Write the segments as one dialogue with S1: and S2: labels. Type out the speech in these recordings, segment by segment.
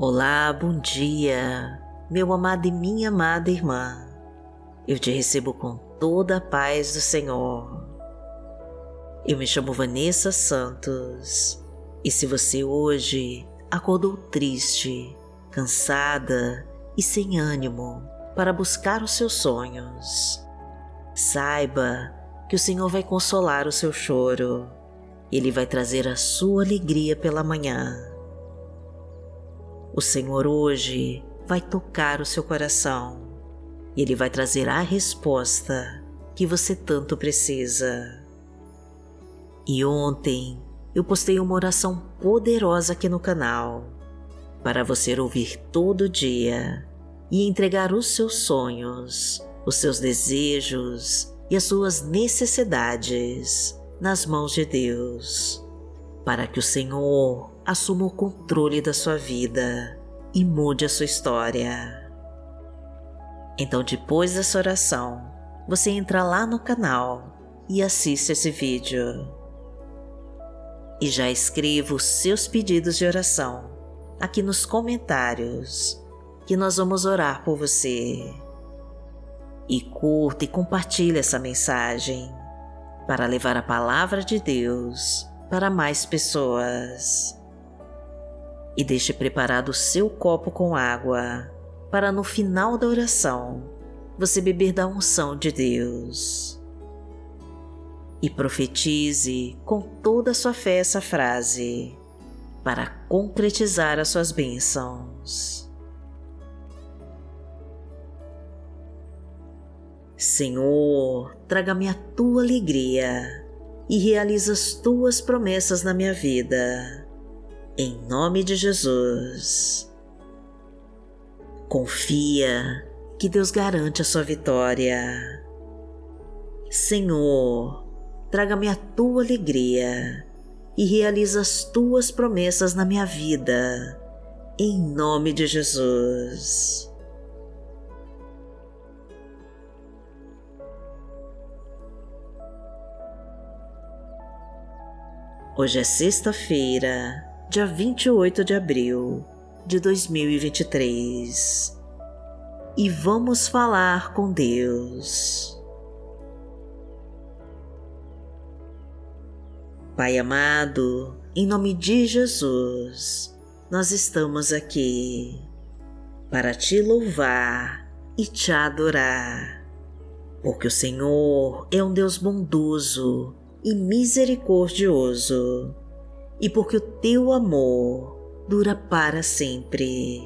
S1: Olá, bom dia, meu amado e minha amada irmã. Eu te recebo com toda a paz do Senhor. Eu me chamo Vanessa Santos e se você hoje acordou triste, cansada e sem ânimo para buscar os seus sonhos, saiba que o Senhor vai consolar o seu choro. Ele vai trazer a sua alegria pela manhã. O Senhor hoje vai tocar o seu coração e Ele vai trazer a resposta que você tanto precisa. E ontem eu postei uma oração poderosa aqui no canal para você ouvir todo dia e entregar os seus sonhos, os seus desejos e as suas necessidades nas mãos de Deus, para que o Senhor assuma o controle da sua vida e mude a sua história. Então, depois dessa oração, você entra lá no canal e assiste esse vídeo. E já escreva os seus pedidos de oração aqui nos comentários, que nós vamos orar por você. E curta e compartilhe essa mensagem para levar a palavra de Deus para mais pessoas e deixe preparado seu copo com água para no final da oração você beber da unção de Deus. E profetize com toda a sua fé essa frase para concretizar as suas bênçãos. Senhor, traga-me a tua alegria e realiza as tuas promessas na minha vida em nome de Jesus. Confia que Deus garante a sua vitória. Senhor, traga-me a tua alegria e realiza as tuas promessas na minha vida, em nome de Jesus. Hoje é sexta-feira, dia 28 de abril de 2023 e vamos falar com Deus. Pai amado, em nome de Jesus, nós estamos aqui para te louvar e te adorar, porque o Senhor é um Deus bondoso e misericordioso e porque o teu amor dura para sempre.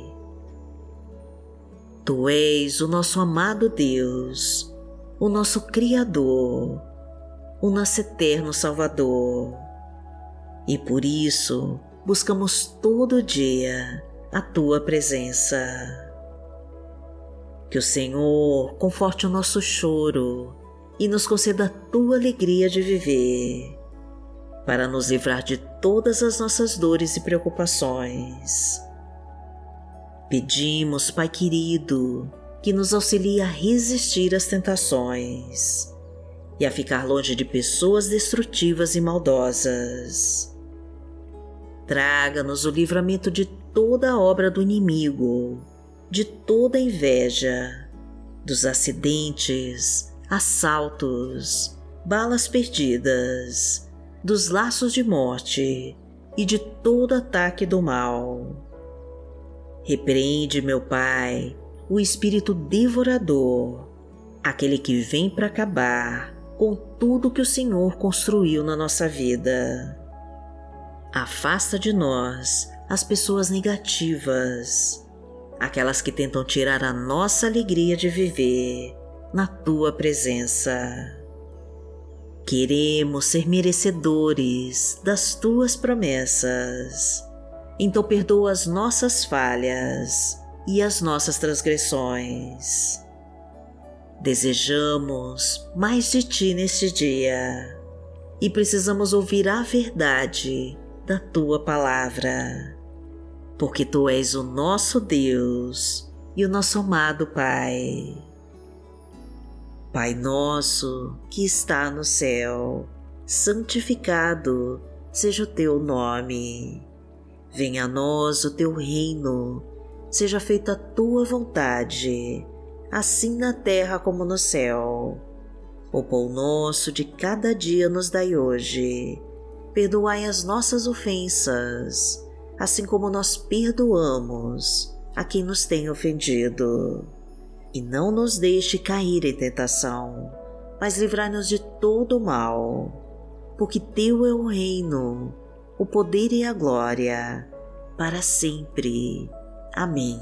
S1: Tu és o nosso amado Deus, o nosso Criador, o nosso eterno Salvador. E por isso buscamos todo dia a tua presença. Que o Senhor conforte o nosso choro e nos conceda a tua alegria de viver para nos livrar de todas as nossas dores e preocupações. Pedimos, Pai querido, que nos auxilie a resistir às tentações e a ficar longe de pessoas destrutivas e maldosas. Traga-nos o livramento de toda obra do inimigo, de toda inveja, dos acidentes, assaltos, balas perdidas dos laços de morte e de todo ataque do mal. Repreende, meu Pai, o espírito devorador, aquele que vem para acabar com tudo que o Senhor construiu na nossa vida. Afasta de nós as pessoas negativas, aquelas que tentam tirar a nossa alegria de viver na tua presença. Queremos ser merecedores das tuas promessas. Então perdoa as nossas falhas e as nossas transgressões. Desejamos mais de ti neste dia e precisamos ouvir a verdade da tua palavra, porque tu és o nosso Deus e o nosso amado Pai. Pai nosso que está no céu, santificado seja o teu nome. Venha a nós o teu reino, seja feita a tua vontade, assim na terra como no céu. O pão nosso de cada dia nos dai hoje. Perdoai as nossas ofensas, assim como nós perdoamos a quem nos tem ofendido. E não nos deixe cair em tentação, mas livrai-nos de todo o mal, porque Teu é o reino, o poder e a glória, para sempre. Amém.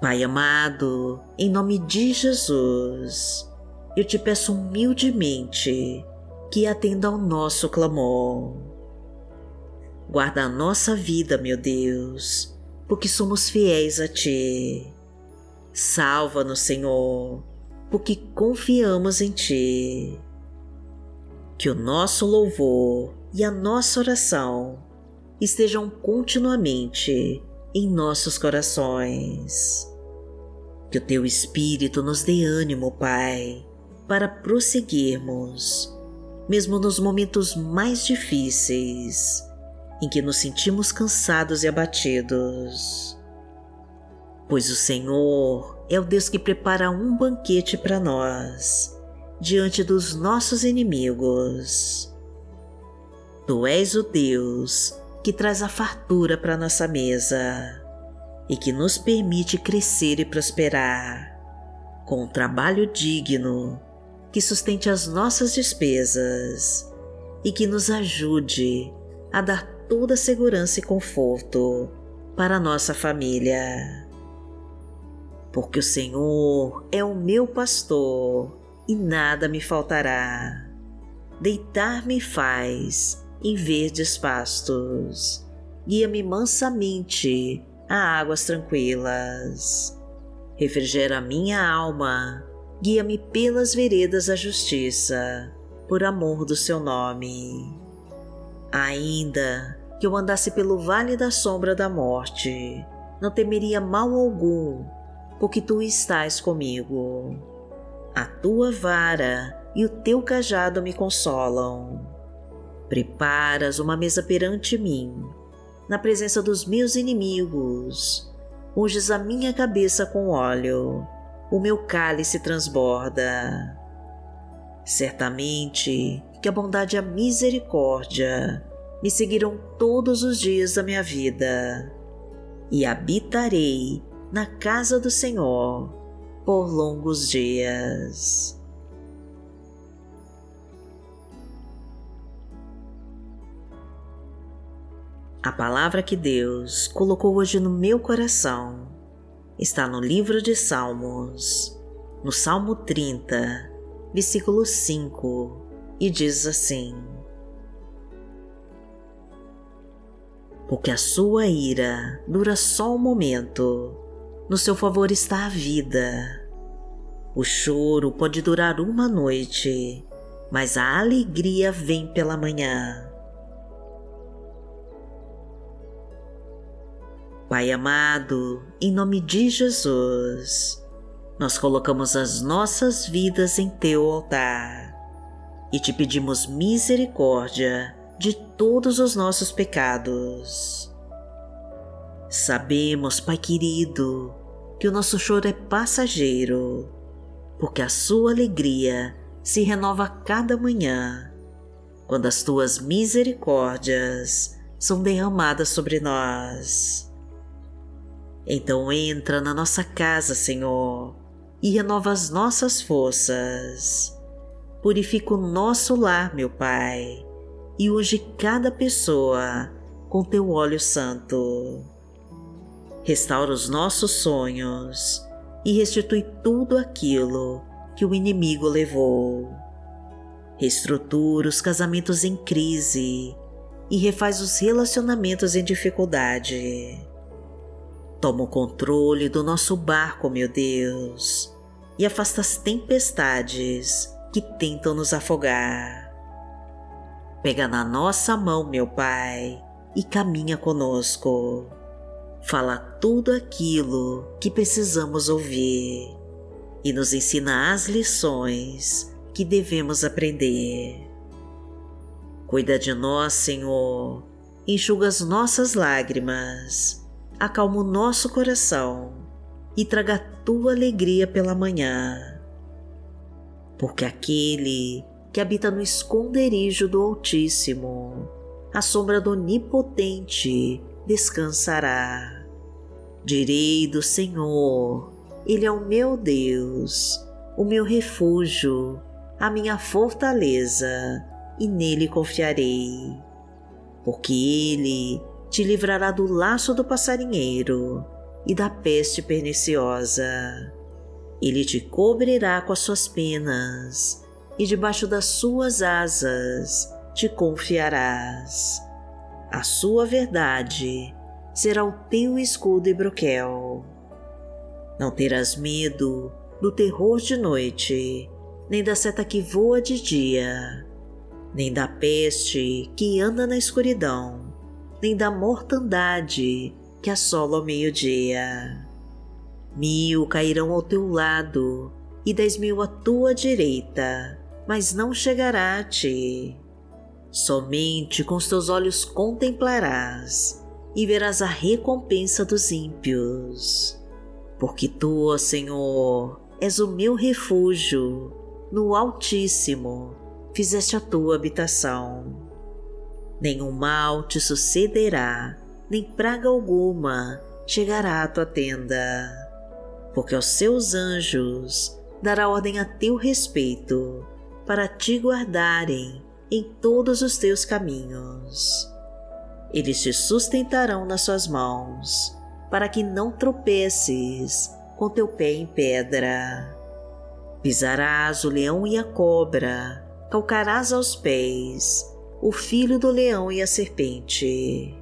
S1: Pai amado, em nome de Jesus, eu te peço humildemente que atenda ao nosso clamor. Guarda a nossa vida, meu Deus, porque somos fiéis a Ti. Salva-nos, Senhor, porque confiamos em Ti que o nosso louvor e a nossa oração estejam continuamente em nossos corações. Que o Teu Espírito nos dê ânimo, Pai, para prosseguirmos, mesmo nos momentos mais difíceis em que nos sentimos cansados e abatidos. Pois o Senhor é o Deus que prepara um banquete para nós diante dos nossos inimigos. Tu és o Deus que traz a fartura para nossa mesa e que nos permite crescer e prosperar com um trabalho digno que sustente as nossas despesas e que nos ajude a dar toda segurança e conforto para nossa família. Porque o Senhor é o meu pastor e nada me faltará. Deitar-me faz em verdes pastos, guia-me mansamente a águas tranquilas. Refrigera minha alma, guia-me pelas veredas da justiça, por amor do seu nome. Ainda que eu andasse pelo vale da sombra da morte, não temeria mal algum, porque tu estás comigo a tua vara e o teu cajado me consolam. Preparas uma mesa perante mim, na presença dos meus inimigos. Unges a minha cabeça com óleo, o meu cálice transborda. Certamente que a bondade e a misericórdia me seguirão todos os dias da minha vida, e habitarei na casa do Senhor por longos dias. A palavra que Deus colocou hoje no meu coração está no livro de Salmos, no Salmo 30, versículo 5, e diz assim: Porque a sua ira dura só um momento no seu favor está a vida. O choro pode durar uma noite, mas a alegria vem pela manhã. Pai amado, em nome de Jesus, nós colocamos as nossas vidas em teu altar e te pedimos misericórdia de todos os nossos pecados. Sabemos, Pai querido, que o nosso choro é passageiro, porque a sua alegria se renova a cada manhã, quando as tuas misericórdias são derramadas sobre nós. Então entra na nossa casa, Senhor, e renova as nossas forças. Purifica o nosso lar, meu Pai, e unge cada pessoa com teu óleo santo restaura os nossos sonhos e restitui tudo aquilo que o inimigo levou. Reestrutura os casamentos em crise e refaz os relacionamentos em dificuldade. Toma o controle do nosso barco, meu Deus, e afasta as tempestades que tentam nos afogar. Pega na nossa mão, meu Pai, e caminha conosco fala tudo aquilo que precisamos ouvir e nos ensina as lições que devemos aprender. Cuida de nós, Senhor, enxuga as nossas lágrimas, acalma o nosso coração e traga a tua alegria pela manhã. Porque aquele que habita no esconderijo do Altíssimo, a sombra do Onipotente descansará. Direi do Senhor, Ele é o meu Deus, o meu refúgio, a minha fortaleza e nele confiarei. Porque ele te livrará do laço do passarinheiro e da peste perniciosa. Ele te cobrirá com as suas penas e debaixo das suas asas te confiarás. A sua verdade será o teu escudo e broquel. Não terás medo do terror de noite, nem da seta que voa de dia, nem da peste que anda na escuridão, nem da mortandade que assola ao meio-dia. Mil cairão ao teu lado e dez mil à tua direita, mas não chegará a ti. Somente com os teus olhos contemplarás e verás a recompensa dos ímpios. Porque tu, ó Senhor, és o meu refúgio, no Altíssimo fizeste a tua habitação. Nenhum mal te sucederá, nem praga alguma chegará à tua tenda, porque aos seus anjos dará ordem a teu respeito, para te guardarem em todos os teus caminhos. Eles te sustentarão nas suas mãos, para que não tropeces com teu pé em pedra. Pisarás o leão e a cobra, calcarás aos pés o filho do leão e a serpente.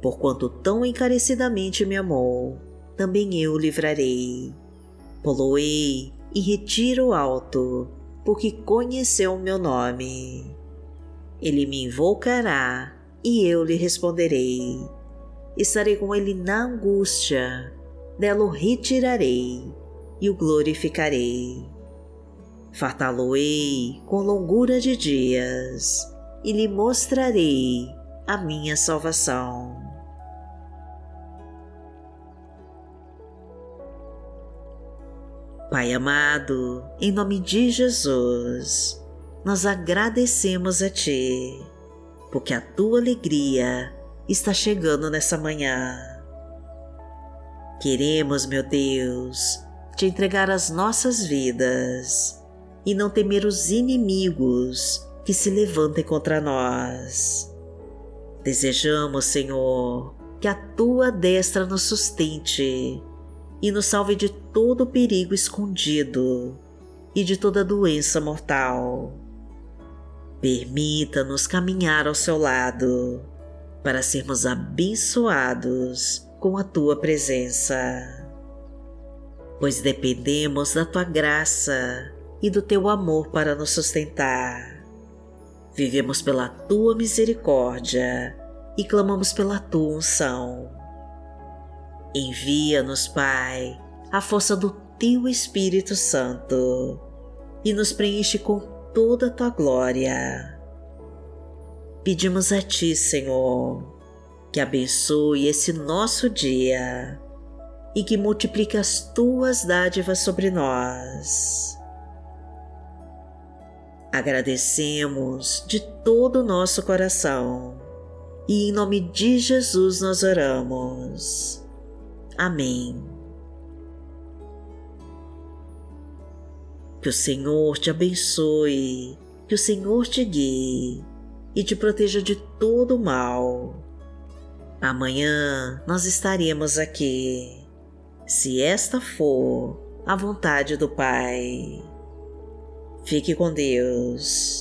S1: Porquanto tão encarecidamente me amou, também eu o livrarei. Poloei e retiro alto, porque conheceu o meu nome. Ele me invocará e eu lhe responderei. Estarei com ele na angústia, dela o retirarei e o glorificarei. Fartá-lo-ei com longura de dias e lhe mostrarei a minha salvação. Pai amado, em nome de Jesus, nós agradecemos a Ti, porque a Tua alegria está chegando nessa manhã. Queremos, meu Deus, te entregar as nossas vidas e não temer os inimigos que se levantem contra nós. Desejamos, Senhor, que a tua destra nos sustente e nos salve de todo perigo escondido e de toda doença mortal. Permita-nos caminhar ao seu lado para sermos abençoados com a tua presença, pois dependemos da tua graça e do teu amor para nos sustentar. Vivemos pela tua misericórdia e clamamos pela tua unção. Envia-nos, Pai, a força do teu Espírito Santo e nos preenche com toda a tua glória. Pedimos a ti, Senhor, que abençoe esse nosso dia e que multiplique as tuas dádivas sobre nós. Agradecemos de todo o nosso coração e em nome de Jesus nós oramos. Amém. Que o Senhor te abençoe, que o Senhor te guie e te proteja de todo o mal. Amanhã nós estaremos aqui, se esta for a vontade do Pai. Fique com Deus.